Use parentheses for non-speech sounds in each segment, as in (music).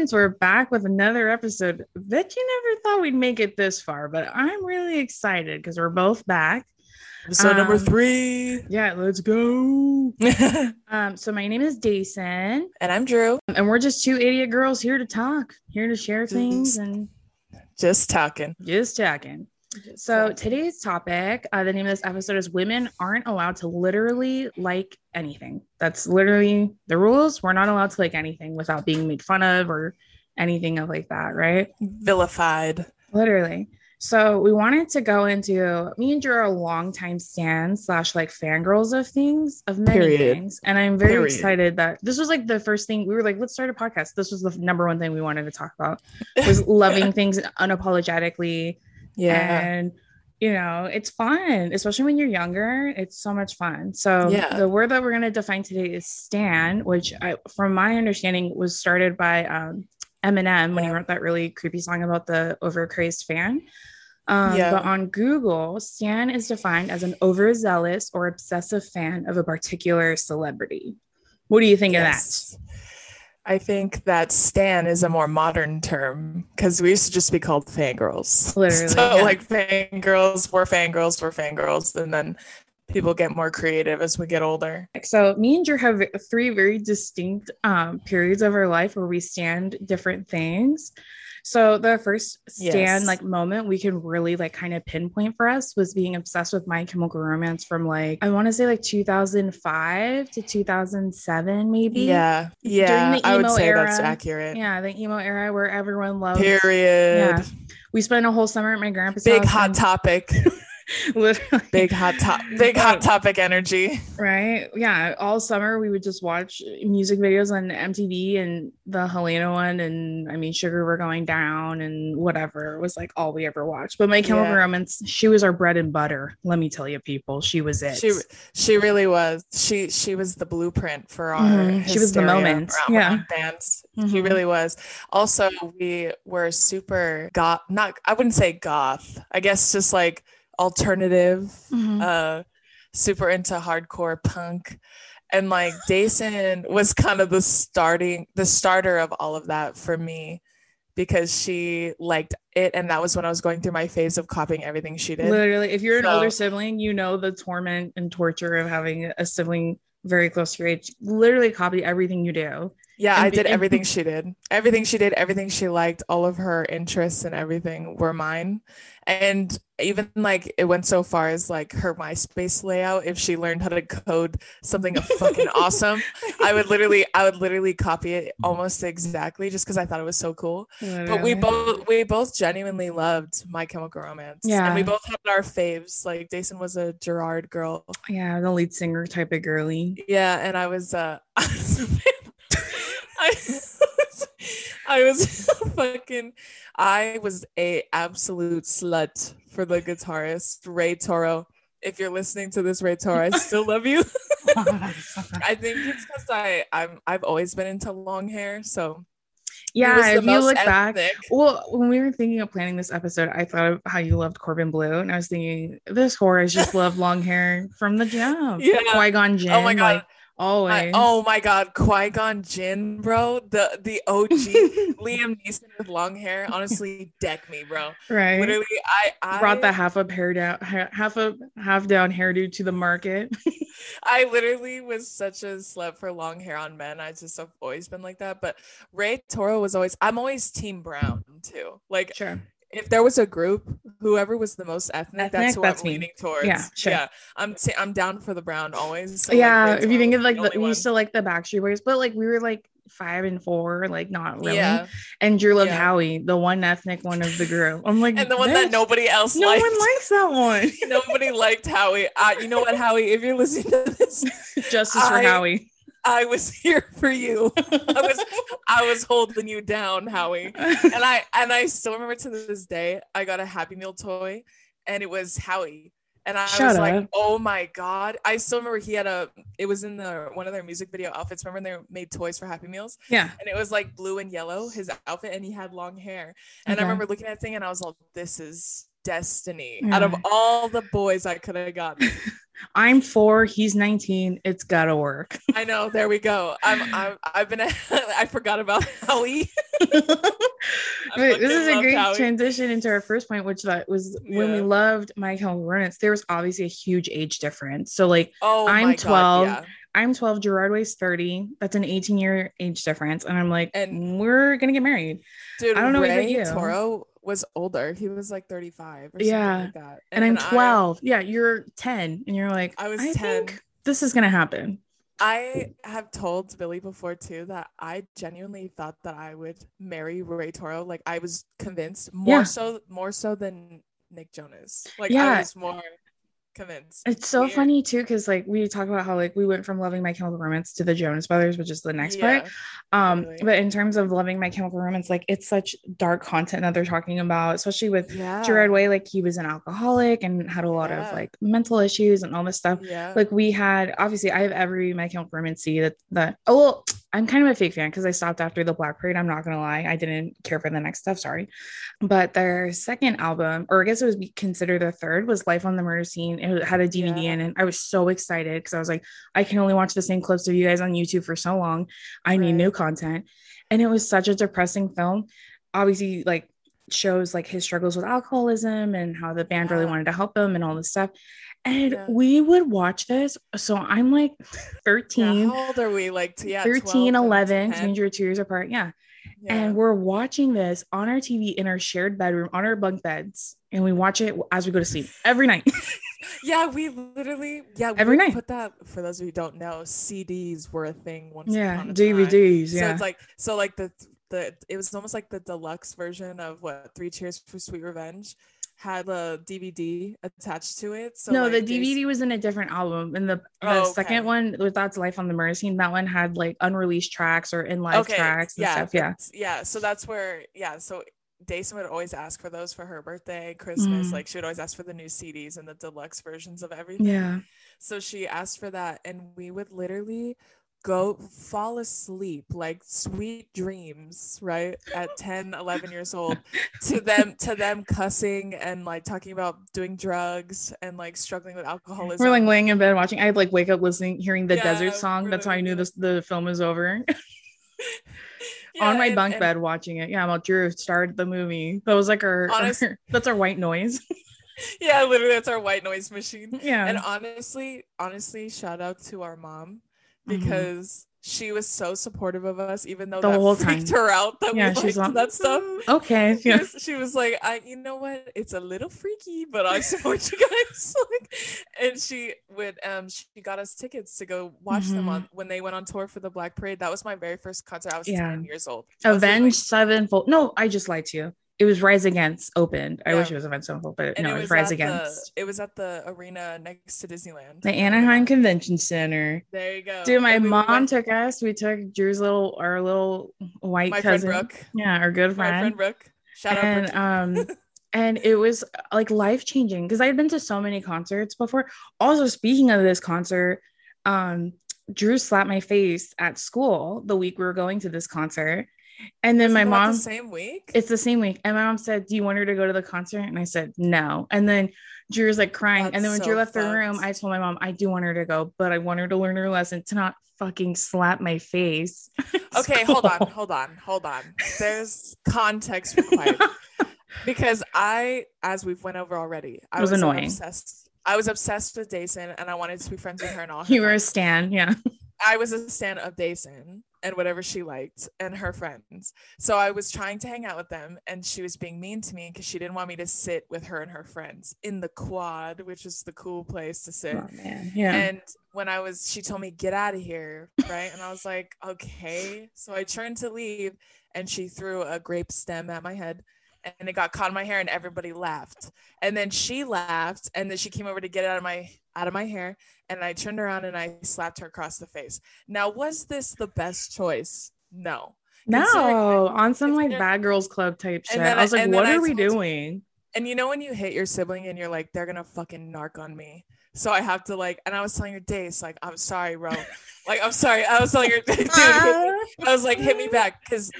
Friends, we're back with another episode. Bet you never thought we'd make it this far, but I'm really excited because we're both back. Episode number Um, three. Yeah, let's go. (laughs) Um, so my name is Dason, And I'm Drew. and we're just two idiot girls here to talk, here to share things and Just talking. just talking. So today's topic, uh, the name of this episode is "Women aren't allowed to literally like anything." That's literally the rules. We're not allowed to like anything without being made fun of or anything of like that, right? Vilified. Literally. So we wanted to go into me and Drew are longtime stands slash like fangirls of things of many Period. things, and I'm very Period. excited that this was like the first thing we were like, let's start a podcast. This was the number one thing we wanted to talk about was loving (laughs) things unapologetically Yeah. and you know it's fun especially when you're younger it's so much fun so Yeah. the word that we're going to define today is stan which I, from my understanding was started by um, eminem when he wrote that really creepy song about the overcrazed fan um, Yeah. but on google stan is defined as an overzealous or obsessive fan of a particular celebrity what do you think Yes. I think that Stan is a more modern term because we used to just be called fangirls. (laughs) Literally, So, yeah. like, fangirls, we're fangirls, we're fangirls. And then people get more creative as we get older. so me and drew have three very distinct um, periods of our life where we stand different things so the first stand Yes. like moment we can really like kind of pinpoint for us was being obsessed with my chemical romance from like i want to say like 2005 to 2007 maybe Yeah. Yeah. the I would emo say that's accurate. yeah the emo era where everyone loves Period. yeah we spent a whole summer at my grandpa's Big hot and- topic. (laughs) (laughs) literally Big hot top. Big hot topic energy. Right. Yeah. All summer we would just watch music videos on MTV and the Helena one and I mean Sugar We're Going Down and whatever was like all we ever watched. But my chemical Yeah. romance, she was our bread and butter. Let me tell you, people. She was it. She she really was. She she was the blueprint for our. Mhm. She was the moment. Yeah. rock bands. She really was. Also, we were super goth. Not I wouldn't say goth. I guess just like alternative. Mhm. Uh, super into hardcore punk. And like Dason was kind of the starting, the starter of all of that for me because she liked it. And that was when I was going through my phase of copying everything she did. Literally, if you're an So- older sibling, you know the torment and torture of having a sibling very close to your age. Literally copy everything you do. Yeah, And I did and- everything she did. Everything she did, everything she liked, all of her interests and everything were mine. And even like it went so far as like her MySpace layout, if she learned how to code something (laughs) fucking awesome, I would literally I would literally copy it almost exactly just because I thought it was so cool. But we both we both genuinely loved My Chemical Romance. Yeah. And we both had our faves. Like Dason was a Gerard girl. yeah, the lead singer type of girly. Yeah, and I was uh I (laughs) I was, I was (laughs) fucking I was a absolute slut for the guitarist Ray Toro. If you're listening to this, Ray Toro, I still love you. (laughs) I think it's because I I'm I've always been into long hair, so yeah, if you look back. Well, when we were thinking of planning this episode, I thought of how you loved Corbin Bleu, and I was thinking this whore has just loved long hair from the jump. (laughs) Yeah. Qui Gon Jinn. Oh my God. like, Always. I- oh my god, Qui Gon Jinn, bro. The the OG (laughs) Liam Neeson with long hair. Honestly, deck me, bro. right. Literally, I, I Brought the half up hair down, half up, half down hairdo to the market. (laughs) I literally was such a slut for long hair on men. I just have always been like that. But Ray Toro was always. I'm always Team Brown too. Like sure. If there was a group, whoever was the most ethnic, Ethnic, that's who that's I'm me. leaning towards. Yeah, sure. Yeah, I'm t- I'm down for the brown always. So, yeah. Ray if you think of like the, we used to like the Backstreet Boys, but like we were like five and four, like not really. Yeah, And Drew loved Yeah. Howie, the one ethnic one of the group. I'm like, and the one that nobody else no liked. one likes that one. (laughs) Nobody liked Howie. Uh, you know what, Howie? If you're listening to this, Justice for Howie. I was (laughs) here for you. I was I was holding you down, Howie. And I and I still remember to this day, I got a Happy Meal toy and it was Howie. And I Shut was like, oh my God. I still remember he had a it was in the one of their music video outfits. Remember when they made toys for Happy Meals? yeah. And it was like blue and yellow, his outfit, and he had long hair. And Okay. I remember looking at that thing and I was like, this is destiny. Out of all the boys I could have gotten. (laughs) I'm four. He's 19. It's gotta work. (laughs) I know. There we go. I'm. I'm. I've been. (laughs) I forgot about Howie. This is a great Howie. transition into our first point, which that was when we loved My Chemical Romance. There was obviously a huge age difference. So like Oh, I'm 12. God, yeah. I'm 12, Gerard Way's 30. That's an 18 year age difference, and I'm like, And- we're gonna get married. Dude, I don't know what Ray you. Toro was older. He was like 35 or Yeah. something like that. And, I'm then I- 12. yeah, you're 10, and you're like, I was I 10. think this is gonna happen. I have told Billy before too that I genuinely thought that I would marry Ray Toro. Like I was convinced more Yeah. so more so than Nick Jonas. Like Yeah. I was more convinced. It's so Weird. funny too, because like we talk about how like we went from loving My Chemical Romance to the Jonas Brothers, which is the next part. Um, Totally. but in terms of loving My Chemical Romance, like it's such dark content that they're talking about, especially with yeah. Gerard Way. Like he was an alcoholic and had a lot Yeah. of like mental issues and all this stuff. Yeah. Like we had obviously, I have every My Chemical Romance that that. Oh well, I'm kind of a fake fan because I stopped after the Black Parade. I'm not gonna lie, I didn't care for the next stuff. Sorry, but their second album, or I guess it was considered their third, was Life on the Murder Scene. It had a DVD Yeah. in it. I was so excited because I was like, I can only watch the same clips of you guys on YouTube for so long. I need new content, and it was such a depressing film. Obviously, like shows like his struggles with alcoholism and how the band really wanted to help him and all this stuff. And Yeah. we would watch this. So I'm like Yeah, 13, how old are we? Like yeah, 13, 12, 11, because 10? we were two years apart. Yeah. Yeah. And we're watching this on our TV in our shared bedroom on our bunk beds. And we watch it as we go to sleep every night. (laughs) yeah, we literally yeah we Every night. Put that for those of you who don't know, CDs were a thing once. yeah. a time. DVDs. So Yeah. it's like so like the the it was almost like the deluxe version of what Three Cheers for Sweet Revenge had a DVD attached to it. So no, like, the there's- DVD was in a different album. And the, the Oh, okay. second one, with That's Life on the Murder Scene, that one had like unreleased tracks or in live tracks and yeah, stuff. Yeah. yeah. So that's where yeah. So Dason would always ask for those for her birthday, Christmas. Mm. Like she would always ask for the new CDs and the deluxe versions of everything. Yeah. So she asked for that, and we would literally go fall asleep like sweet dreams right at 10 11 years old to them to them cussing and like talking about doing drugs and like struggling with alcoholism We're like laying in bed watching. I'd like wake up listening, hearing the Yeah, desert song. That's how I knew like- this the film was over. (laughs) (laughs) Yeah, on my and- bunk and- bed watching it. Yeah, while Drew started the movie. That was like our, Honest- our- (laughs) that's our white noise. yeah literally that's our white noise machine yeah. and honestly honestly shout out to our mom Mhm. because she was so supportive of us even though The that whole freaked time. her out that yeah, we liked that stuff Okay. she, Yeah. was, she was like, I, you know what? It's a little freaky, but I support you guys. (laughs) like, and she would, um, she got us tickets to go watch them Mhm. on when they went on tour for the Black Parade. That was my very first concert. I was Yeah. ten years old. I like- Avenged Sevenfold. No, I just lied to you. It was Rise Against opened. I Yeah. wish it was Avenged Sevenfold, but and no, it it was was Rise Against. The, it was at the arena next to Disneyland. The Anaheim Convention Center. There you go. Dude, my we mom went- took us. We took Drew's little, our little white my friend. Brooke. Yeah, our good friend. My friend. Brooke. Shout out and Brooke. um (laughs) and it was like life changing because I had been to so many concerts before. Also, speaking of this concert, um, Drew slapped my face at school the week we were going to this concert, And then my Isn't that mom the same week. it's the same week. And my mom said, Do you want her to go to the concert? And I said, No. And then Drew was like crying. and then when so Drew left the room. I told my mom, I do want her to go, but I want her to learn her lesson to not fucking slap my face. (laughs) Okay, hold on, hold on, hold on. There's context required (laughs) because I, as we've went over already, I It was was, annoying. Obsessed. I was obsessed with Dason, and I wanted to be friends with her and all. Her You were a stan. Yeah. I was a stan of Dason and whatever she liked and her friends. So I was trying to hang out with them, and she was being mean to me because she didn't want me to sit with her and her friends in the quad, which is the cool place to sit. Oh, man. Yeah. And when I was, she told me, get out of here. Right. And I was like, okay. So I turned to leave and she threw a grape stem at my head and it got caught in my hair and everybody laughed. And then she laughed and then she came over to get it out of my out of my hair and I turned around and I slapped her across the face. Now, was this the best choice? No. no, on some like bad girls club type shit. I was like, what I are we doing? And you know when you hit your sibling and you're like, they're gonna fucking narc on me. So I have to like, and I was telling her Dace, like, I'm sorry, bro. (laughs) like, I'm sorry. I was telling her, (laughs) dude. (laughs) Ah. I was like, hit me back. Because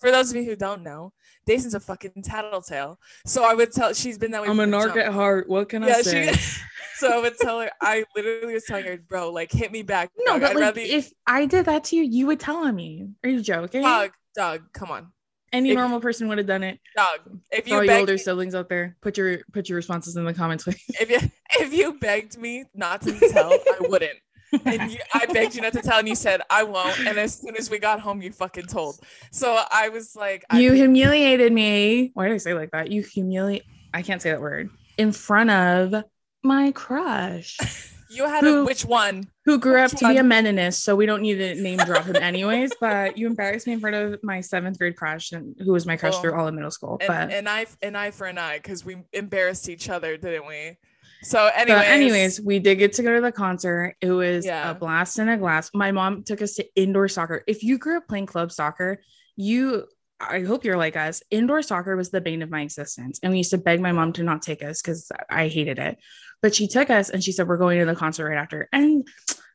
for those of you who don't know, Dason's a fucking tattletale. So I would tell she's been that way. I'm a narc at heart. What can I say? she so I would tell her, I literally was telling her, bro, like hit me back. no, dog. but I'd like, rather if I did that to you, you would tell on me. Are you joking? dog, dog, come on. Any if- normal person would have done it. Dog. If you all begged older me, siblings out there, put your put your responses in the comments. please. (laughs) if you if you begged me not to tell, I wouldn't. and you, I begged you not to tell, and you said I won't. And as soon as we got home, you fucking told. So I was like, I, you humiliated me. Why did I say like that? You humiliate. I can't say that word in front of my crush, (laughs) you had who- a which one? who grew up Which to be a one? meninist. So we don't need to name drop him anyways. (laughs) But you embarrassed me in front of my seventh grade crush, and who was my crush Well, through all of middle school. And, but an eye, an eye for an eye, because we embarrassed each other, didn't we? So, anyways, anyways, we did get to go to the concert. It was Yeah. a blast in a glass. My mom took us to indoor soccer. If you grew up playing club soccer, you I hope you're like us. Indoor soccer was the bane of my existence. And we used to beg my mom to not take us because I hated it. But she took us and she said, We're going to the concert right after. And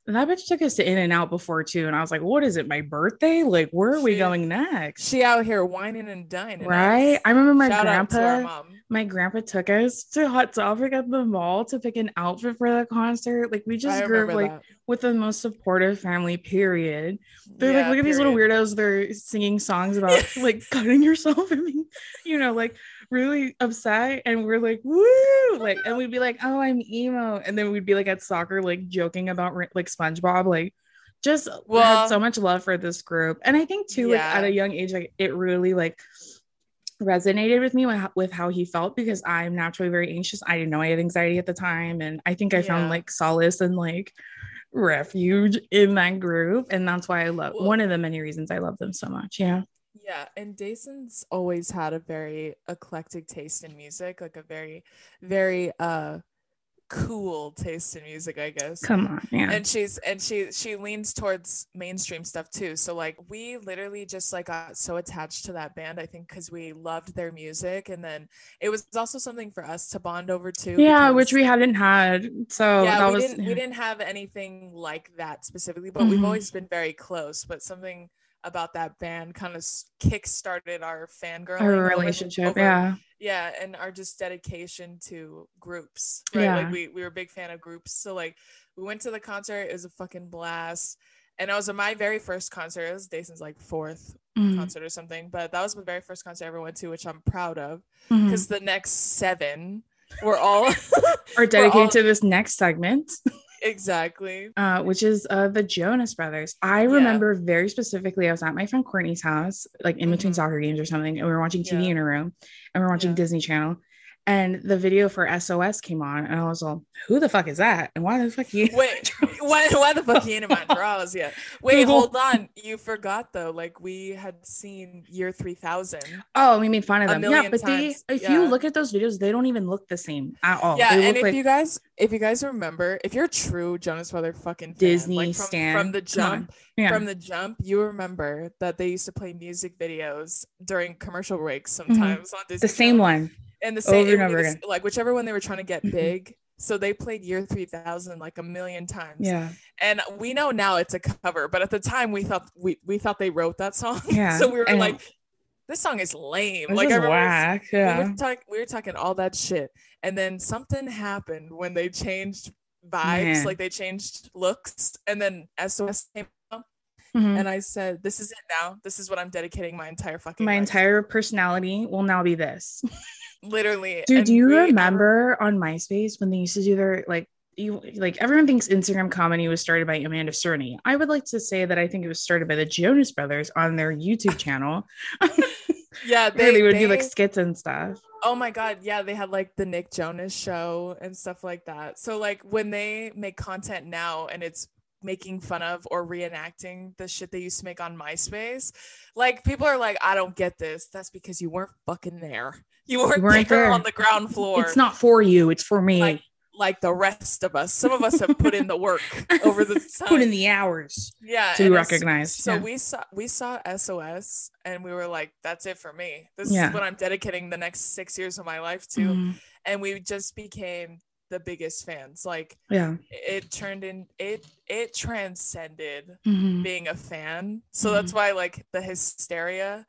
that bitch took us to In-N-Out before too. And I was like, What is it? My birthday? Like, where are we going next? she out here wining and dining. Right. I remember my Shout out to our grandpa my grandpa took us to Hot Topic at the mall to pick an outfit for the concert. Like we just I grew up like that. with the most supportive family. Period. They're like, Yeah, look at these little weirdos. They're singing songs about (laughs) like cutting yourself and being, you know, like really upset. And we're like, woo, like, and we'd be like, oh, I'm emo, and then we'd be like at soccer, like joking about like SpongeBob, like. Just Well- had so much love for this group, and I think too, like at a young age, like it really like resonated with me with how, with how he felt because I'm naturally very anxious. I didn't know I had anxiety at the time, and I think I found like solace and like refuge in that group, and that's why I love Well- one of the many reasons I love them so much. Yeah, Yeah, and Dason's always had a very eclectic taste in music, like a very, very uh cool taste in music, I guess. come on, yeah, And she's and she she leans towards mainstream stuff too. So like we literally just like got so attached to that band, I think because we loved their music. And then it was also something for us to bond over too. yeah, because- which we hadn't had. So yeah, that we was didn't we didn't have anything like that specifically, but we've Mhm. always been very close. But something about that band kind of kick started our fangirl our relationship. Yeah, yeah and our just dedication to groups right? Yeah. like we, we were a big fan of groups. So like we went to the concert. It was a fucking blast. And it was my very first concert. It was Dason's like fourth Mhm, concert or something. But that was my very first concert I ever went to which I'm proud of because the next seven were all (laughs) are dedicated (laughs) all- to this next segment. (laughs) exactly uh, which is uh, the Jonas Brothers. I Yeah. remember very specifically, I was at my friend Courtney's house, like in between Mhm. soccer games or something, and we were watching TV Yeah. in a room, and we are watching Yeah. Disney Channel, and the video for SOS came on, and I was like, "Who the fuck is that? And why the fuck you?" Wait, (laughs) (laughs) why, why the fuck you in my drawers yet? (laughs) Wait, hold on. You forgot though. Like we had seen year three thousand. Oh, we made fun of them. Yeah, but they, if yeah. you look at those videos, they don't even look the same at all. Yeah, and if like you guys, if you guys remember, if you're a true Jonas Brother fucking fan, Disney like from, stan, from the jump, yeah. from the jump, you remember that they used to play music videos during commercial breaks sometimes on Disney. Mm-hmm. the same Channel. one. And the same over and over again. like whichever one they were trying to get Mhm. big So they played Year 3000 like a million times. Yeah. And we know now it's a cover, but at the time we thought we, we thought they wrote that song. (laughs) Yeah, so we were and- like, this song is lame. This like is I remember whack. we Yeah. were talking we were talking all that shit. And then something happened when they changed vibes, Man. like they changed looks, and then SOS came Mhm. And I said, This is it now. This is what I'm dedicating my entire fucking My life to." entire personality will now be this. (laughs) literally. Dude, and do you we- remember on MySpace when they used to do their like you like everyone thinks Instagram comedy was started by Amanda Cerny. I would like to say that I think it was started by the Jonas Brothers on their YouTube channel. (laughs) Yeah, Where they, would do like skits and stuff. Oh my god, yeah, they had like the Nick Jonas show and stuff like that. So like when they make content now and it's making fun of or reenacting the shit they used to make on MySpace, like people are like, I don't get this. That's because you weren't fucking there. You weren't, weren't there, there. on the ground floor. It's not for you, it's for me. like like the rest of us. Some of us have put in the work (laughs) over the time. Put in the hours yeah to be recognized. So yeah. we saw we saw SOS and we were like, that's it for me. This Yeah. is what I'm dedicating the next six years of my life to Mhm. and we just became the biggest fans like yeah. it turned in it it transcended Mhm. being a fan so that's why like the hysteria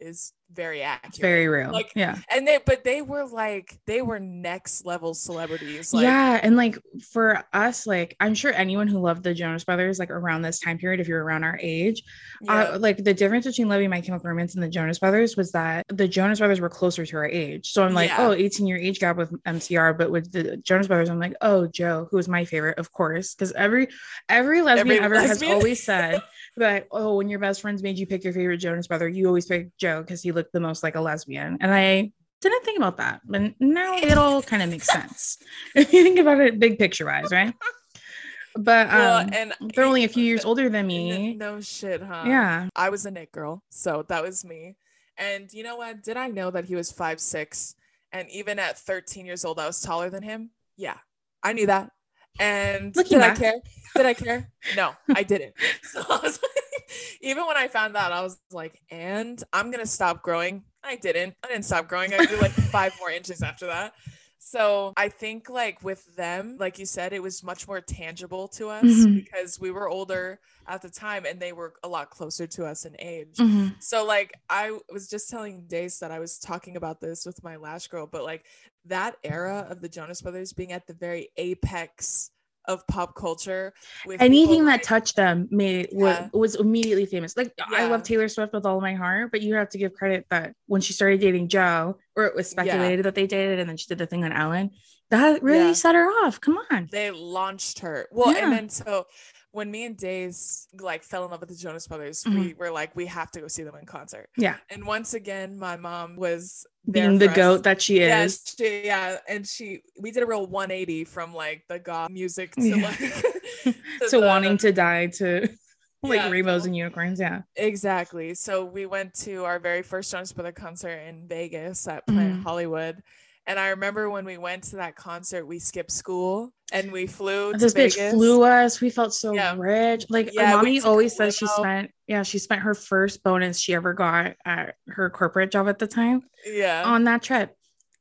is very accurate very real. Like, yeah. and they but they were like they were next level celebrities like yeah. And like for us, like I'm sure anyone who loved the Jonas Brothers, like around this time period, if you're around our age, yeah, uh, like the difference between Loving My Chemical Romance and the Jonas Brothers was that the Jonas Brothers were closer to our age. So I'm like, Yeah. oh, 18 year age gap with MCR, but with the Jonas Brothers, I'm like, oh, Joe, who is my favorite, of course, because every every lesbian Every ever lesbian. has always said that, oh, when your best friends made you pick your favorite Jonas brother, you always pick Joe because he looked the most like a lesbian, and I. Didn't think about that, but now it all kind of makes sense (laughs) if you think about it big picture wise, right? But well, um, and they're only a few years (laughs) older than me. No shit huh Yeah. I was a Nick girl, so that was me. And you know what? Did I know that he was five six? And even at 13 years old, I was taller than him. Yeah, I knew that. And Looking did I care? Did I care? (laughs) No, I didn't. (laughs) (laughs) So I was like, even when I found that, I was like, and I'm gonna stop growing. I didn't. I didn't stop growing. I grew like five more inches after that. So I think like with them, like you said, it was much more tangible to us Mhm. because we were older at the time and they were a lot closer to us in age. Mhm. So like I was just telling Dace that I was talking about this with my last girl, but like that era of the Jonas Brothers being at the very apex of pop culture with anything that like- touched them made Yeah. was, was immediately famous. Like I love Taylor Swift with all my heart, but you have to give credit that when she started dating Joe, or it was Yeah. speculated that they dated, and then she did the thing on Ellen, that really Yeah. set her off. Come on. they launched her. Well, Yeah. and then so when me and Days like fell in love with the Jonas Brothers, we were like, we have to go see them in concert. Mm-hmm. Yeah. And once again, my mom was Being the us. goat that she Yeah, is. she, yeah, and she we did a real 180 from like the goth music to Yeah. like (laughs) (laughs) to the- wanting to die to (laughs) like Yeah, rainbows to- and unicorns. Yeah. Exactly. So we went to our very first Jonas Brother concert in Vegas at Planet Mhm. Hollywood. And I remember when we went to that concert, we skipped school and we flew This bitch Vegas. flew us. We felt so Yeah. rich. Like Yeah, mommy always says she spent, yeah, she spent her first bonus she ever got at her corporate job at the time Yeah. on that trip.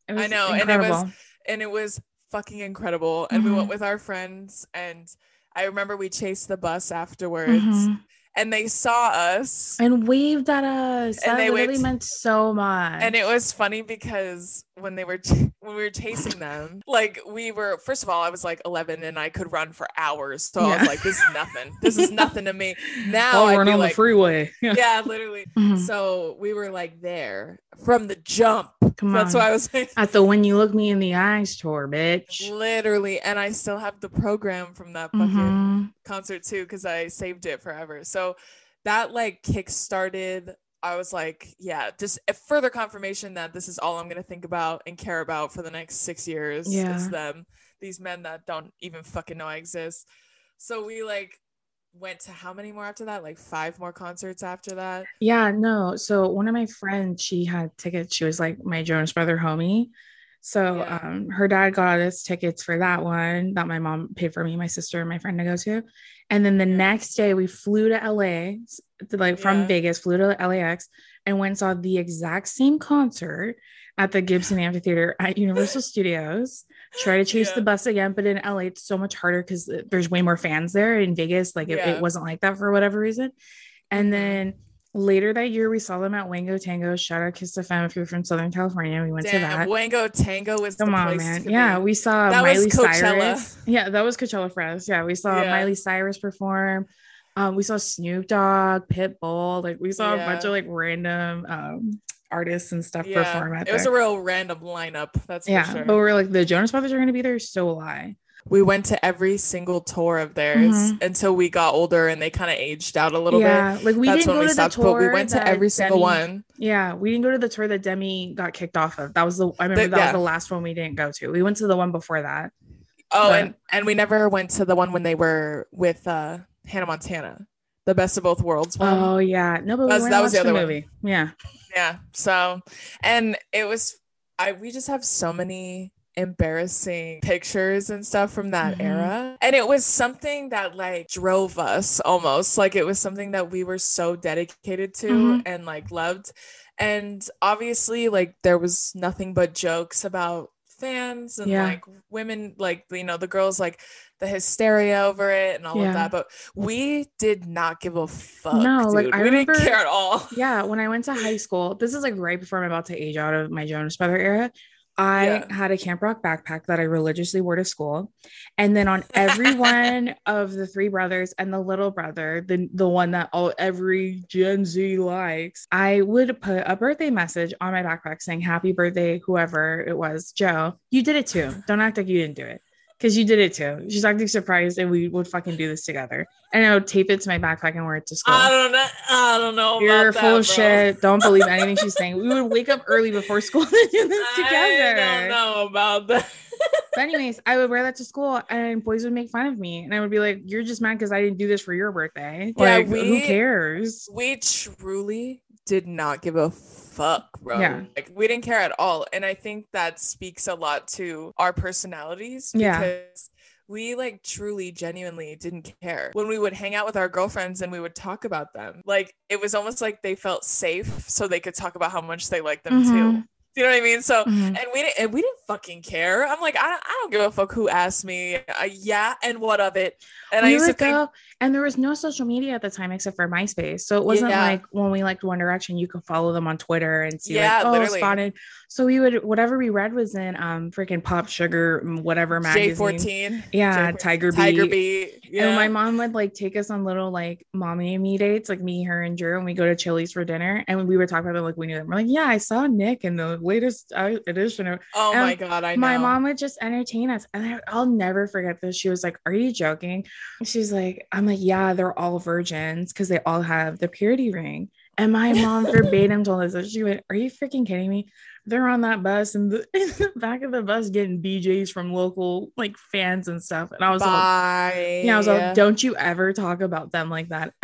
It I know, and it was- and it was fucking incredible. And we went Mhm. with our friends and I remember we chased the bus afterwards Mhm. and they saw us. and waved at us. And that they literally waved- meant so much. And it was funny because when they were ch- when we were chasing them, like we were first of all, I was like 11 and I could run for hours. So I was like, this is nothing. This is nothing to me. (laughs) Now I'd we're on like, the freeway. Yeah. (laughs) yeah, literally. Mhm. So we were like there from the jump. Come That's on. why I was like, At the when you look me in the eyes tour, bitch. literally. And I still have the program from that fucking Mhm. concert too because I saved it forever. So that like kick started. I was like, yeah, just a further confirmation that this is all I'm gonna think about and care about for the next six years Yeah. is them, these men that don't even fucking know I exist. So we like went to how many more after that? Like five more concerts after that. Yeah, no. So one of my friends, she had tickets. She was like my Jonas brother homie. So Yeah. um her dad got us tickets for that one that my mom paid for me, my sister, and my friend to go to. And then the next day we flew to LA, like from Yeah. Vegas, flew to LAX and went and saw the exact same concert at the Gibson (sighs) Amphitheater at Universal Studios. Try to chase Yeah. the bus again, but in LA it's so much harder because there's way more fans there. In Vegas, like it, Yeah. it wasn't like that for whatever reason. And Mhm. then later that year, we saw them at Wango Tango. Shout out Kiss FM if you're from Southern California. We went to that. Wango Tango is Come the on, place man. to Yeah, be. we saw That was Miley. Cyrus. Yeah, that was Coachella for us. Yeah, we saw Yeah. Miley Cyrus perform. Um, we saw Snoop Dogg, Pitbull. Like we saw a bunch of like random um artists and stuff yeah, perform at it was there. a real random lineup. That's yeah, for sure. but we're like the Jonas Brothers are gonna be there. So will I. we went to every single tour of theirs Mhm. until we got older and they kind of aged out a little yeah, bit. like we That's didn't when go we to stopped, the tour. but we went to that every single one. Yeah, we didn't go to the tour that Demi got kicked off of. That was the I remember The- that yeah. was the last one we didn't go to. We went to the one before that. Oh, But- and and we never went to the one when they were with uh Hannah Montana, the best of both worlds one. Oh yeah, no, but That's- went that was the watched the other one. movie. Yeah, Yeah. So, and it was, I, we just have so many embarrassing pictures and stuff from that Mhm. era. And it was something that like drove us almost. Like it was something that we were so dedicated to Mhm. and like loved. And obviously, like there was nothing but jokes about fans and Yeah. like women, like, you know, the girls, like, the hysteria over it and all Yeah. of that, but we did not give a fuck. No, like. I we remember- didn't care at all. yeah. When I went to high school, this is like right before I'm about to age out of my Jonas Brother era. I Yeah. had a Camp Rock backpack that I religiously wore to school, and then on every (laughs) one of the three brothers and the little brother, the the one that all every Gen Z likes, I would put a birthday message on my backpack saying "Happy birthday, whoever it was, Joe. You did it too. Don't act like you didn't do it." Because you did it too. She's acting surprised, and we would fucking do this together. And I would tape it to my backpack and wear it to school. I don't know. I don't know. You're about full that, of shit. Don't believe anything (laughs) she's saying. We would wake up early before school (laughs) to do this together. I don't know about that. But anyways, I would wear that to school and boys would make fun of me. And I would be like, You're just mad because I didn't do this for your birthday. Yeah, like, who cares? we truly did not give a fuck, bro. Yeah. Like we didn't care at all. And I think that speaks a lot to our personalities Yeah. because we like truly genuinely didn't care. When we would hang out with our girlfriends and we would talk about them, like it was almost like they felt safe so they could talk about how much they liked them too. Mhm. Do you know what I mean? So Mhm. and we didn't and we didn't fucking care. I'm like, I, I don't give a fuck who asked me. Uh, yeah, and what of it? And I we used to would think go, and there was no social media at the time except for MySpace. So it wasn't Yeah. like when we liked One Direction, you could follow them on Twitter and see Yeah, like, oh, literally. spotted. So we would whatever we read was in um freaking Pop Sugar, whatever magazine. J14. Yeah, J14, Tiger Beat. Tiger Beat. Yeah. And my mom would like take us on little like mommy and me dates, like me, her, and Drew, and we go to Chili's for dinner. And we would talk about it like we knew them. We're like, yeah, I saw Nick in the latest uh, edition of. oh and my god, I know. My mom would just entertain us, and I, I'll never forget this. She was like, "Are you joking?" She's like, "I'm like, yeah, they're all virgins because they all have the purity ring." And my mom verbatim told us that she went, "Are you freaking kidding me?" They're on that bus and the, (laughs) in the back of the bus getting BJ's from local like fans and stuff. And I was like, Bye. yeah, I was like, don't you ever talk about them like that. (laughs)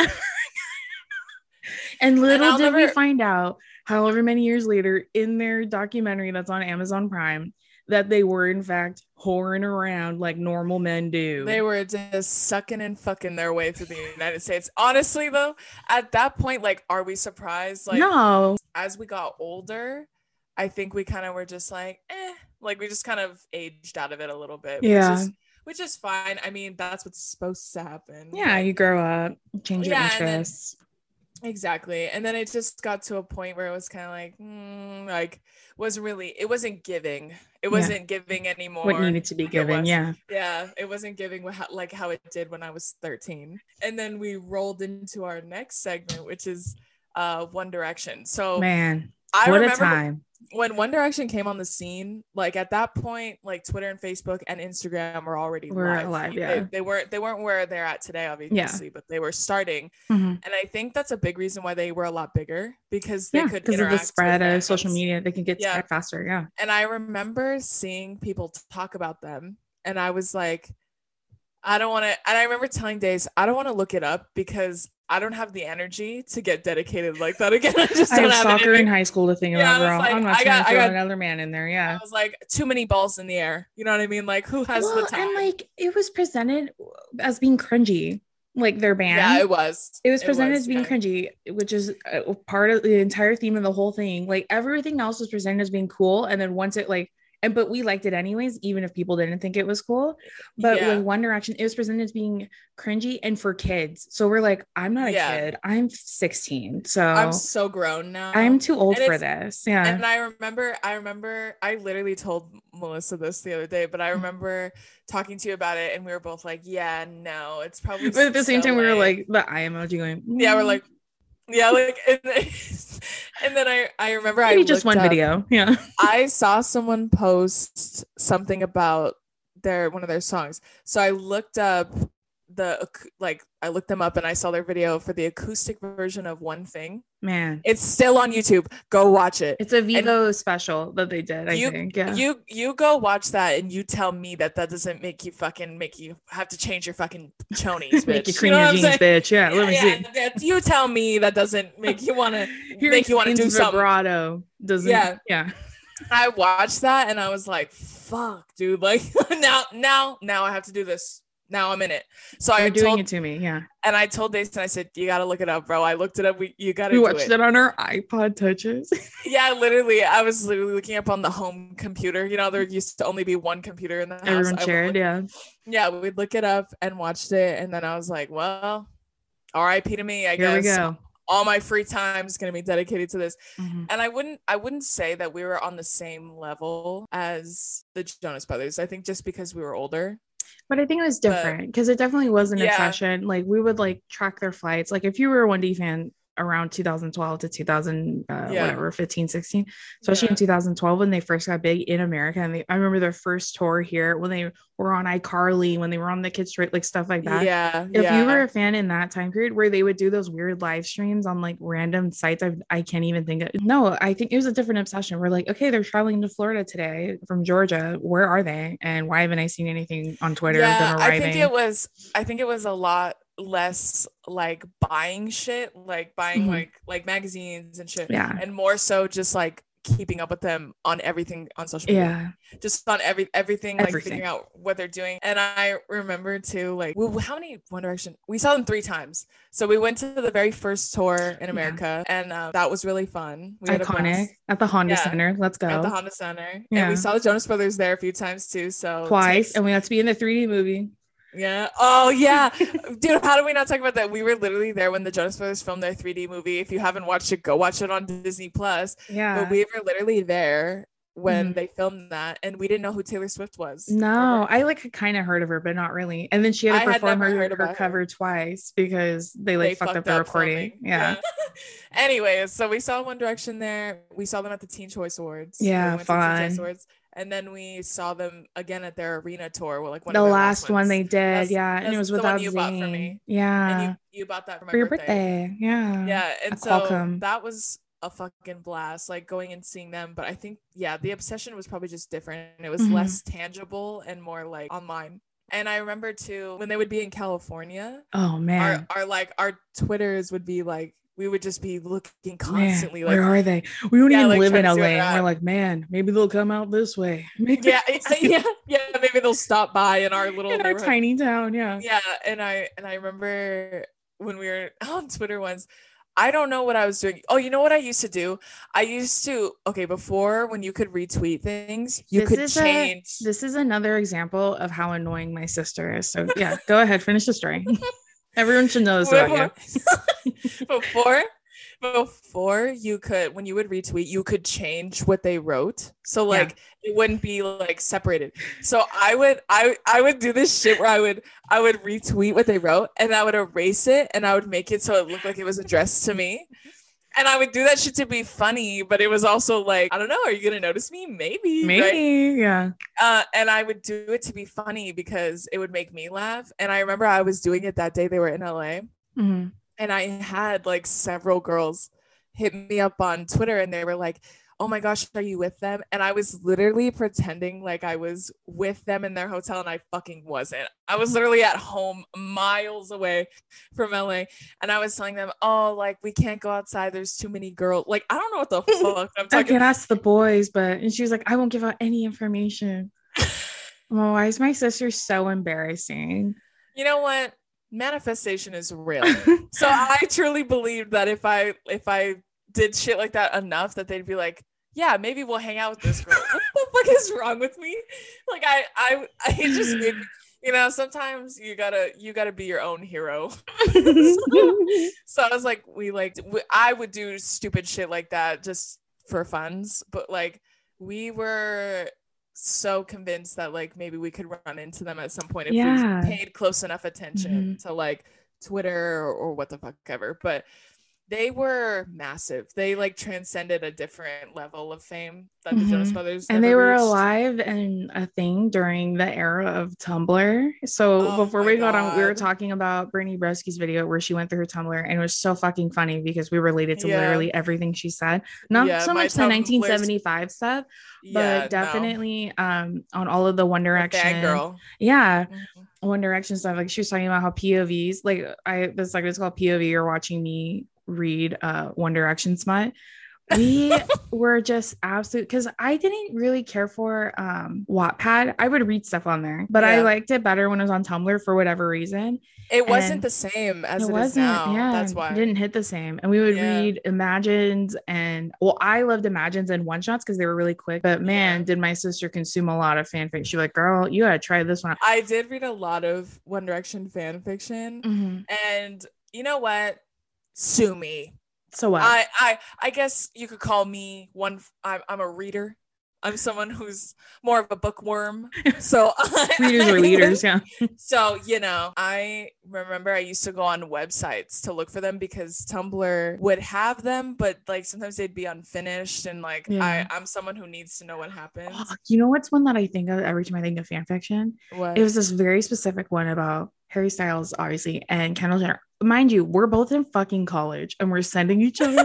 and little I'll did we find out, however many years later, in their documentary that's on Amazon Prime, that they were in fact whoring around like normal men do. They were just sucking and fucking their way through the United States. Honestly, though, at that point, like, are we surprised? Like, no, as we got older, I think we kind of were just like, eh, like we just kind of aged out of it a little bit. Yeah. Which is, which is fine. I mean, that's what's supposed to happen. yeah, you grow up, change your Yeah, interests. Exactly. And then it just got to a point where it was kind of like, mm, like, wasn't really, it wasn't giving. It wasn't giving anymore. what needed to be given, yeah. Yeah, it wasn't giving like how it did when I was 13. And then we rolled into our next segment, which is uh One Direction. So Man, I what a remember time. when One Direction came on the scene, like at that point, like Twitter and Facebook and Instagram were already Were live. alive, They- yeah. They, weren't they weren't where they're at today, obviously, yeah. but they were starting. Mhm. And I think that's a big reason why they were a lot bigger because they Yeah, could because of the spread of social media, they can get Yeah. spread faster. Yeah. And I remember seeing people talk about them, and I was like, I don't want to. And I remember telling Days, I don't want to look it up because I don't have the energy to get dedicated like that again. (laughs) I just I don't have soccer in high school to think Yeah, about, girl. like, I'm not I trying to throw another man in there. Yeah. I was like, too many balls in the air. You know what I mean? Like, who has well, the time? and like it was presented as being cringy. like their band. Yeah, it was. It was presented was, as being yeah. cringy, which is uh, part of the entire theme of the whole thing. Like everything else was presented as being cool, and then once it like, and but we liked it anyways, even if people didn't think it was cool. But Yeah. with One Direction, it was presented as being cringy and for kids. So we're like, I'm not a Yeah. kid. I'm 16, so I'm so grown now. I'm too old And for this. Yeah, And I remember, I remember, I literally told Melissa this the other day, but I Mm. remember talking to you about it, and we were both like, "Yeah, no, it's probably." but at the same time, we were lame." like the eye emoji going. "Yeah, we're "Mm, like, yeah, like," and then, (laughs) and then I, I remember I just one up- video. Yeah, I saw someone post something about their one of their songs, so I looked up the like I looked them up and I saw their video for the acoustic version of One Thing. man, It's still on YouTube. Go watch it. it's a Vevo special that they did. I You- think. Yeah. You you go watch that and you tell me that that doesn't make you fucking make you have to change your fucking chonies, bitch. (laughs) Make you You clean know your jeans, bitch. Yeah, let me Yeah, see. yeah, you tell me that doesn't make you want to (laughs) make you want to do something. vibrato doesn't. Yeah. yeah. I watched that and I was like, fuck, dude. Like (laughs) now, now, now I have to do this. Now I'm in it. So I You're doing told it to me. Yeah. and I told Dason, I said, you gotta look it up, bro. I looked it up. We you gotta We watched it. it on our iPod touches. (laughs) Yeah, literally. I was literally looking up on the home computer. You know, there used to only be one computer in the house. Everyone shared. look- Yeah. yeah, we'd look it up and watched it, and then I was like, well, R.I.P. to me. I Here we guess go. All my free time is gonna be dedicated to this. Mhm. And I wouldn't, I wouldn't say that we were on the same level as the Jonas Brothers. I think just because we were older. But I think it was different because it definitely was an Yeah. obsession. Like we would like track their flights. Like if you were a 1D fan around 2012 to 2000, uh, Yeah. whatever, 15, 16, especially in 2012 when they first got big in America. And they, I remember their first tour here when they were on iCarly, when they were on the Kids Straight, like stuff like that. Yeah. if yeah. you were a fan in that time period where they would do those weird live streams on like random sites i i can't even think of no i think it was a different obsession we're like okay they're traveling to florida today from georgia where are they and why haven't i seen anything on twitter yeah, I think it was I think it was a lot less like buying shit, like buying Mhm. like like magazines and shit. yeah And more so just like keeping up with them on everything on social media. yeah Just on every everything, like figuring out what they're doing. And I remember too, like well, how many One Direction? We saw them three times. So we went to the very first tour in America, and uh, that was really fun. We iconic at the honda Yeah. center let's go at the Honda Center, and Yeah. we saw the Jonas Brothers there a few times too. So twice takes- and we got to be in the 3d movie Yeah. Oh yeah, dude. How do we not talk about that? We were literally there when the Jonas Brothers filmed their 3D movie. If you haven't watched it, go watch it on Disney Plus. yeah But we were literally there when Mhm. they filmed that, and we didn't know who Taylor Swift was. no, I like kind of heard of her, but not really. And then she had to perform her, heard her about her. cover twice because they like fucked, up the recording. filming. Yeah. (laughs) Anyways, so we saw One Direction there. We saw them at the Teen Choice Awards. We Yeah, went to the Teen Choice fun. And then we saw them again at their arena tour. Well, like one the of their last one they did, That's- yeah, and it was without you bought for me. Yeah, and you, you bought that for my for your birthday. birthday. Yeah, yeah and at so Qualcomm. that was a fucking blast like going and seeing them but i think yeah the obsession was probably just different it was Mhm. less tangible and more like online and i remember too when they would be in california Oh man, our, our like our twitters would be like we would just be looking man, constantly where are they? We don't Yeah, even like, live in LA, and we're like, man, maybe they'll come out this way. (laughs) Maybe yeah (laughs) yeah yeah maybe they'll stop by in our little in our tiny town. Yeah, yeah and i and i remember when we were (laughs) on twitter once i don't know what i was doing oh you know what i used to do i used to okay before when you could retweet things you This could is a- change This is another example of how annoying my sister is. So yeah, go ahead, finish the story. Everyone should know this before, (laughs) before before you could when you would retweet you could change what they wrote. So Yeah. like it wouldn't be like separated. So i would i i would do this shit where i would i would retweet what they wrote and i would erase it and i would make it so it looked like it was addressed to me and i would do that shit to be funny but it was also like i don't know are you gonna notice me maybe right? Maybe, yeah. uh, and I would do it to be funny because it would make me laugh. And I remember I was doing it that day they were in LA, Mhm. and I had like several girls hit me up on Twitter, and they were like, "Oh my gosh, are you with them?" And I was literally pretending like I was with them in their hotel, and I fucking wasn't. I was literally at home, miles away from LA, and I was telling them, "Oh, like we can't go outside. There's too many girls." Like I don't know what the (laughs) fuck I'm I can ask the boys, but and she was like, I won't give out any information. (laughs) well, why is my sister so embarrassing? You know what? manifestation is real. (laughs) so I truly believed that if I if I did shit like that enough that they'd be like, yeah, maybe we'll hang out with this girl. what the (laughs) fuck is wrong with me? Like I I I just you know sometimes you gotta you gotta be your own hero so, (laughs) so, i was like we like i would do stupid shit like that just for funds, but like we were so convinced that like maybe we could run into them at some point if yeah. we paid close enough attention mm-hmm. to like twitter or, or what the fuck ever but they were massive. They like transcended a different level of fame that mm-hmm. the Jonas mm-hmm. Brothers and they were reached. alive and a thing during the era of Tumblr. So oh before we got on, we were talking about Brittany Broski's video where she went through her Tumblr and it was so fucking funny because we related to yeah. literally everything she said. Not yeah, so much the 1975 stuff, but yeah, definitely no. um on all of the One Direction. Girl. Yeah. Mm-hmm. One Direction stuff. Like she was talking about how POVs, like I this like it's called POV, you're watching me read uh, One Direction smut. (laughs) We were just absolute because I didn't really care for um Wattpad. I would read stuff on there, but yeah. I liked it better when it was on Tumblr for whatever reason. It wasn't the same as it, it wasn't, now. Yeah, that's why it didn't hit the same. And we would yeah. read Imagines and well, I loved Imagines and one shots because they were really quick. But man, yeah. did my sister consume a lot of fanfic. She was like, girl, you gotta try this one. I did read a lot of One Direction fan fiction, mm-hmm. and you know what? Sue me. So what? I I I guess you could call me one. I'm I'm a reader. I'm someone who's more of a bookworm. (laughs) So (laughs) readers are leaders, yeah. (laughs) So, you know, I remember I used to go on websites to look for them because Tumblr would have them, but like sometimes they'd be unfinished. And like yeah. I, I'm someone who needs to know what happens. Oh, you know what's one that I think of every time I think of fan fiction? What? It was this very specific one about Harry Styles, obviously, and Kendall Jenner mind you, we're both in fucking college and we're sending each other (laughs)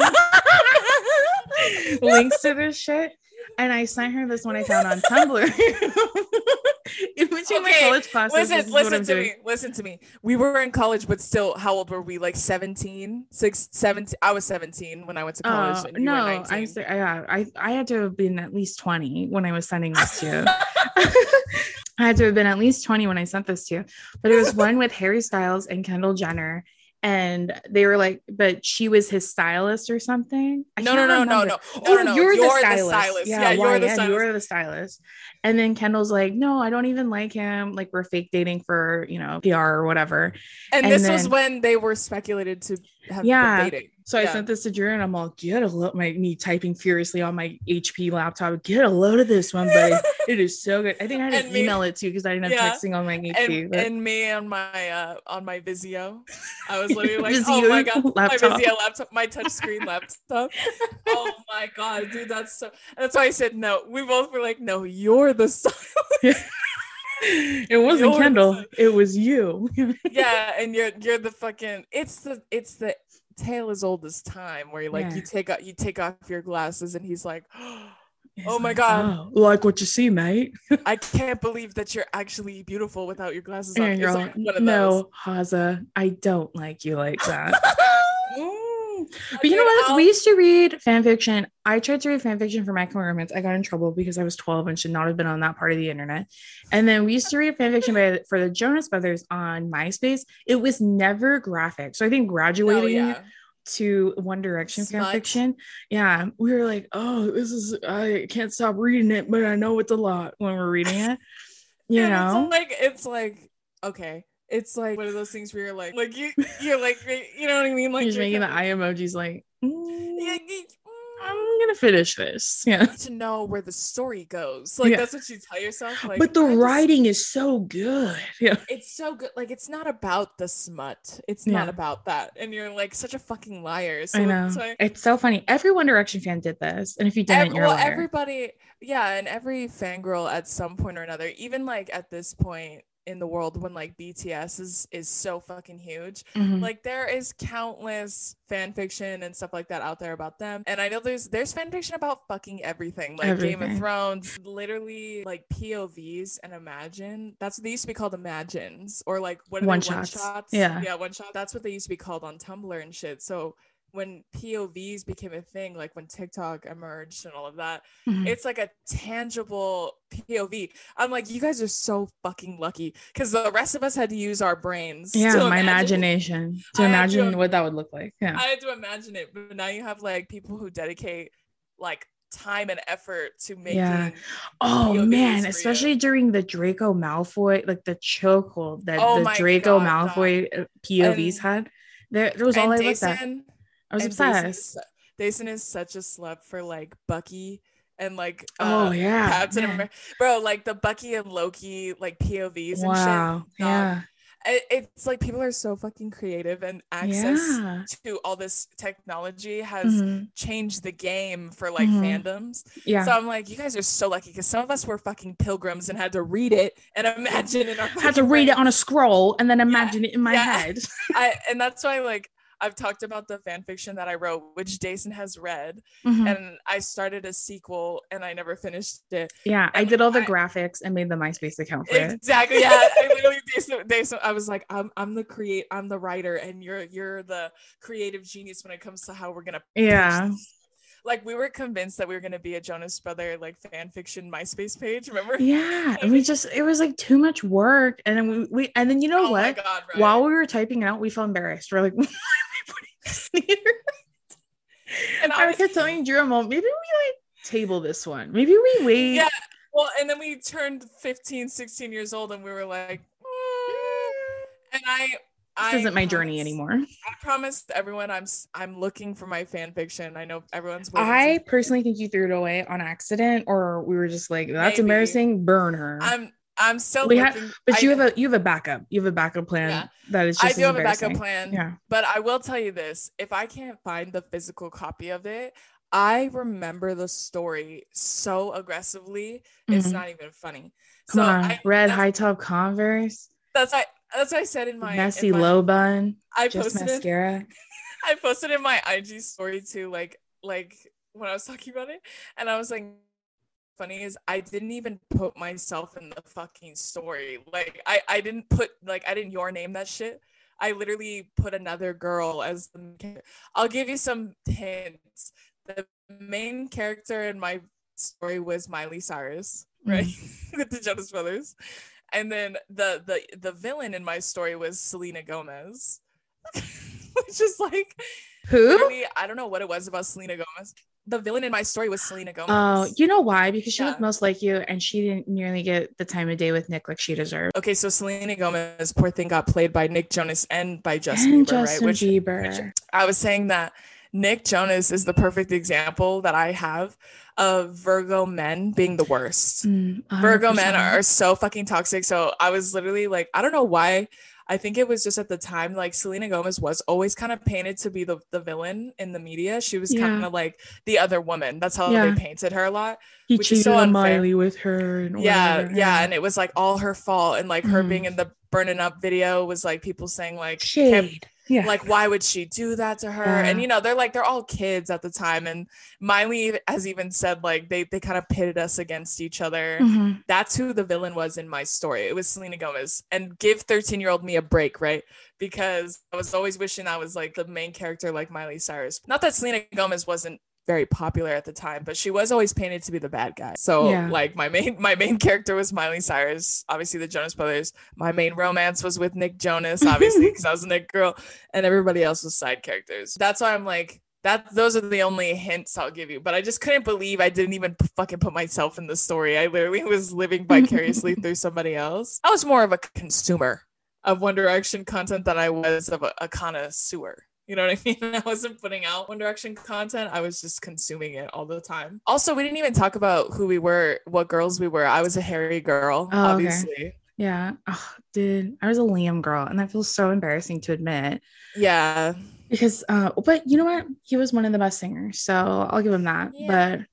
links to this shit. And I sent her this one I found on Tumblr. (laughs) in between okay. my college classes. Listen, listen to doing. me. Listen to me. We were in college, but still, how old were we? Like 17, 6, 17. I was 17 when I went to college. Uh, no, I, yeah, I, I had to have been at least 20 when I was sending this to you. (laughs) (laughs) I had to have been at least 20 when I sent this to you. But it was one with Harry Styles and Kendall Jenner and they were like, but she was his stylist or something. no, no, no, no, no, Oh, no, no, you're, you're the, stylist. the, stylist. Yeah, yeah you're the stylist. You're the stylist. And then Kendall's like, no, I don't even like him. Like we're fake dating for you know PR or whatever. And, and this then, was when they were speculated to have yeah. been dating. So yeah. I sent this to Drew and I'm all, get a load, my me typing furiously on my HP laptop, get a load of this one, buddy. (laughs) it is so good. I think I had and to me, email it too because I didn't have yeah. texting on my HP. And, and, me on my uh on my Vizio. I was literally (laughs) like, oh my god, laptop. my Vizio laptop, my touchscreen laptop. oh my god, dude, that's so that's why I said no. We both were like, no, you're the stylist. (laughs) it wasn't you're Kendall. It was you. yeah, and you're you're the fucking. It's the it's the tale as old as time where you like yeah. you take out you take off your glasses and he's like (gasps) oh my god oh, like what you see mate (laughs) i can't believe that you're actually beautiful without your glasses on and like no Hazza i don't like you like that. (laughs) but you know what? We used to read fan fiction. I tried to read fan fiction for my Romance. I got in trouble because I was 12 and should not have been on that part of the internet. And then we used to read fan fiction by, for the Jonas Brothers on MySpace. It was never graphic. So I think oh, graduating oh, yeah to One Direction fan fiction. Yeah, we were like, oh, this is I can't stop reading it, but I know it's a lot when we're reading it. (laughs) You and know, it's like it's like okay. It's like one of those things where you're like, like you, (laughs) you're like, you know what I mean? Like you're making the eye emojis, like, mm. yeah, I'm gonna finish this. Yeah. To know where the story goes. Like yeah. that's what you tell yourself. Like But the I writing just, is so good. (laughs) Yeah. It's so good. Like it's not about the smut. It's yeah. not about that. And you're like such a fucking liar. So I know. Why- it's so funny. Every One Direction fan did this. And if you didn't, Every, you're well, everybody, yeah, and every fangirl at some point or another, even like at this point, in the world when like BTS is is so fucking huge. Mm-hmm. Like there is countless fan fiction and stuff like that out there about them. And I know there's there's fan fiction about fucking everything. Like everything. Game of Thrones, literally like POVs and Imagine. That's what they used to be called Imagines or like what one shots. one shots. Yeah. Yeah, one shot. That's what they used to be called on Tumblr and shit. So when povs became a thing like when tiktok emerged and all of that Mhm. it's like a tangible pov i'm like you guys are so fucking lucky because the rest of us had to use our brains yeah, my imagine- imagination to I had to imagine what that would look like. Yeah. I had to imagine it, but now you have like people who dedicate like time and effort to making. Yeah. Oh POVs man, for you. especially during the Draco Malfoy, like the chokehold that Oh the Draco God, Malfoy uh, POVs And- had. There, there was all I and looked at. Dason, I was and obsessed. su- Dason is such a slut for like Bucky and like oh uh, yeah, Captain man. America, bro. Like the Bucky and Loki like POVs and Wow. shit. dog. Yeah. It- it's like people are so fucking creative and access Yeah. to all this technology has Mhm. changed the game for like Mhm. fandoms. Yeah. So I'm like, you guys are so lucky because some of us were fucking pilgrims and had to read it and imagine in our had to read it on a scroll and then imagine it in my yeah. head. (laughs) I and that's why like I've talked about the fan fiction that I wrote, which Dason has read, Mhm. and I started a sequel and I never finished it. yeah, I did all the I- graphics and made the MySpace account for it. Exactly. Yeah. (laughs) I literally Dason, Dason, I was like, I'm I'm the create, I'm the writer, and you're you're the creative genius when it comes to how we're gonna Yeah. Like we were convinced that we were gonna be a Jonas Brother like fan fiction MySpace page. Remember? Yeah, and we just it was like too much work, and then we, we and then you know oh my what? god! Right. While we were typing it out, we felt embarrassed. We're like, (laughs) (laughs) and I I was kept telling Drew, "Mom, maybe we like table this one. Maybe we wait." Yeah. well, and then we turned 15, 16 years old, and we were like, "Mm." and I. This I isn't my journey anymore. I promised everyone I'm I'm looking for my fan fiction. I know everyone's waiting. I personally think you threw it away on accident, or we were just like, "That's Maybe. embarrassing. Burn her." I'm I'm still We looking. but I- you have a you have a backup. You have a backup plan Yeah. that is I do have a backup plan. Yeah. But I will tell you this: if I can't find the physical copy of it, I remember the story so aggressively. It's Mhm. not even funny. Come so on, I, red high top Converse, That's I. That's what I said in my in messy my- low bun, I posted it. mascara. (laughs) I posted in my IG story too, like like when I was talking about it, and I was like, funny is I didn't even put myself in the fucking story. Like I I didn't put like I didn't your name that shit. I literally put another girl as the. main char- I'll give you some hints. The main character in my story was Miley Cyrus, mm. right, (laughs) with the Jonas Brothers, and then the the the villain in my story was Selena Gomez, (laughs) which is like Who? literally I don't know what it was about Selena Gomez. The villain in my story was Selena Gomez. Oh, you know why? Because she looked most like you, and she didn't nearly get the time of day with Nick like she deserved. Okay, so Selena Gomez, poor thing, got played by Nick Jonas and by Justin and Bieber, Justin right? Which Bieber. I was saying that Nick Jonas is the perfect example that I have of Virgo men being the worst. Mm, Virgo men are so fucking toxic. So I was literally like, I don't know why. I think it was just at the time, like Selena Gomez was always kind of painted to be the, the villain in the media. She was Yeah. kind of like the other woman. That's how Yeah. they painted her a lot. He which is cheated so on unfair. Miley with her. And yeah whatever, yeah and it was like all her fault and like her Mhm. being in the burning up video was like people saying like can't- shade. Yeah. like why would she do that to her? And you know they're like they're all kids at the time and miley has even said like they they kind of pitted us against each other. Mhm. that's who the villain was in my story. It was selena gomez. And give 13 year old me a break right? Because i was always wishing i was like the main character like miley cyrus. Not that selena gomez wasn't very popular at the time but she was always painted to be the bad guy so Yeah. like my main my main (laughs) character was miley cyrus obviously the jonas brothers my main romance was with nick jonas obviously (laughs) because i was a nick girl and everybody else was side characters that's why i'm like that those are the only hints I'll give you. But I just couldn't believe I didn't even fucking put myself in the story. I literally (laughs) was living vicariously through somebody else. I was more of a consumer of One Direction content than I was of a, a connoisseur. You know what I (laughs) mean? I wasn't putting out One Direction content. I was just consuming it all the time. Also, we didn't even talk about who we were, what girls we were. I was a Harry girl, Oh, okay. obviously. Yeah. Oh, dude, I was a Liam girl, and that feels so embarrassing to admit. Yeah. Because, uh, but you know what? He was one of the best singers, so I'll give him that. Yeah. But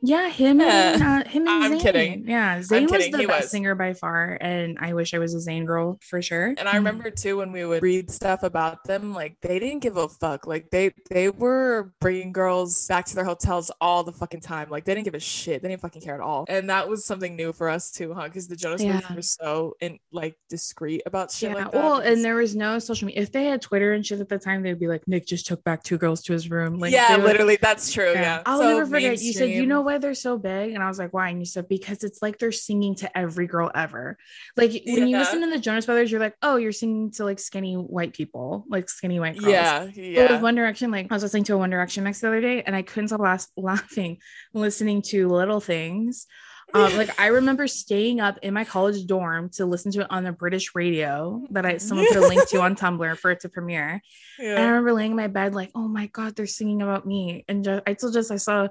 Yeah, him Yeah. and uh, him and I'm Zayn. kidding. Yeah, Zayn was the he best was. singer by far, and I wish I was a Zayn girl for sure. And I remember too when we would read stuff about them, like they didn't give a fuck. Like they they were bringing girls back to their hotels all the fucking time. Like they didn't give a shit. They didn't fucking care at all. And that was something new for us too, huh? Because the Jonas Brothers were so in like discreet about shit yeah, like that. well, and there was no social media. If they had Twitter and shit at the time, they'd be like, Nick just took back two girls to his room. Like, yeah, literally, that's true. Yeah, I'll So never forget. You said, you mainstream. know why they're so big? And I was like, why? And you said, because it's like they're singing to every girl ever. Like when you listen to the Jonas Brothers, you're like, oh, you're singing to like skinny white people, like skinny white girls. Yeah, But yeah. with One Direction, like I was listening to a One Direction mix the other day, and I couldn't stop laugh- laughing listening to Little Things. Um, like I remember staying up in my college dorm to listen to it on the British radio that I someone put a link to on (laughs) Tumblr for it to premiere. And I remember laying in my bed like, oh my god, they're singing about me. And just, I still just I saw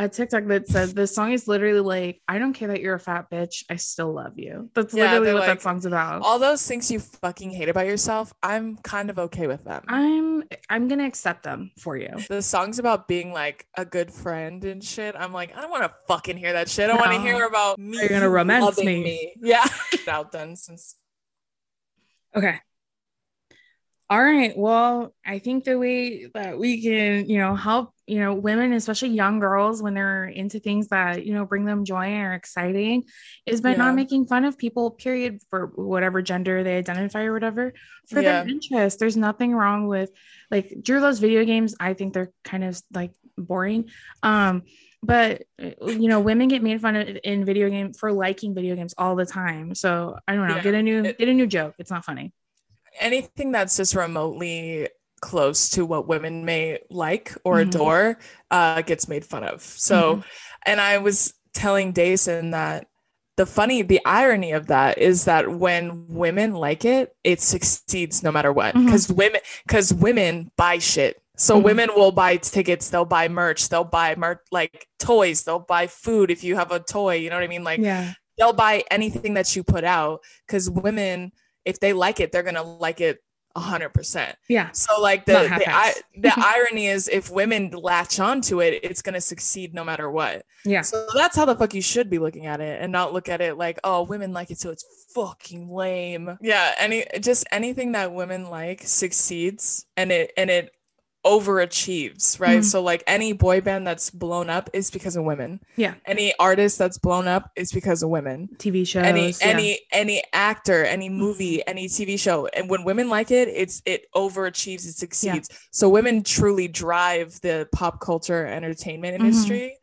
a TikTok that says the song is literally like, I don't care that you're a fat bitch, I still love you. That's Yeah, literally what like, that song's about. All those things you fucking hate about yourself, I'm kind of okay with them. I'm I'm gonna accept them for you. the songs about being like a good friend and shit. I'm like, I don't want to fucking hear that shit. I don't want to hear about me. You're gonna romance loving me. Yeah. (laughs) Outdone since Okay. All right. Well, I think the way that we can, you know, help, you know, women, especially young girls, when they're into things that, you know, bring them joy and are exciting, is by Yeah. not making fun of people, period, for whatever gender they identify or whatever, for Yeah. their interest. There's nothing wrong with like Drew loves video games. I think they're kind of like boring. Um, but you know, women get made fun of in video game for liking video games all the time. So I don't know. Yeah. Get a new get a new joke. It's not funny. Anything that's just remotely close to what women may like or Mhm. adore uh, gets made fun of. So, Mhm. and I was telling Dason that the funny, the irony of that is that when women like it, it succeeds no matter what. Because women, because women buy shit. So Mhm. women will buy tickets, they'll buy merch, they'll buy mer- like toys, they'll buy food if you have a toy. You know what I mean? Like yeah. they'll buy anything that you put out because women, if they like it, they're gonna like it a hundred percent. Yeah. So like the the, I, the (laughs) irony is if women latch onto it, it's gonna succeed no matter what. Yeah. So that's how the fuck you should be looking at it and not look at it like, oh, women like it, so it's fucking lame. Yeah, any just anything that women like succeeds and it and it overachieves, right? Mhm. So like any boy band that's blown up is because of women. Yeah. Any artist that's blown up is because of women. TV shows. Any yeah. any any actor, any movie, any TV show. And when women like it, it's it overachieves, it succeeds. So women truly drive the pop culture entertainment Mhm. industry.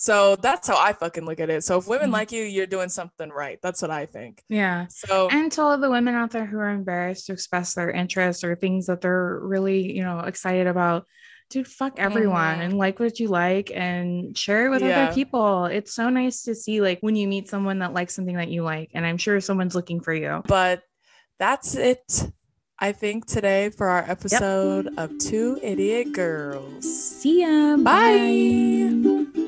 So that's how I fucking look at it. So if women Mhm. like you, you're doing something right. That's what I think. Yeah. So And to all the women out there who are embarrassed to express their interests or things that they're really, you know, excited about, dude, fuck everyone Mhm. and like what you like and share it with Yeah. other people. It's so nice to see like when you meet someone that likes something that you like. And I'm sure someone's looking for you. but that's it. I think today for our episode of Two Idiot Girls. See ya. Bye.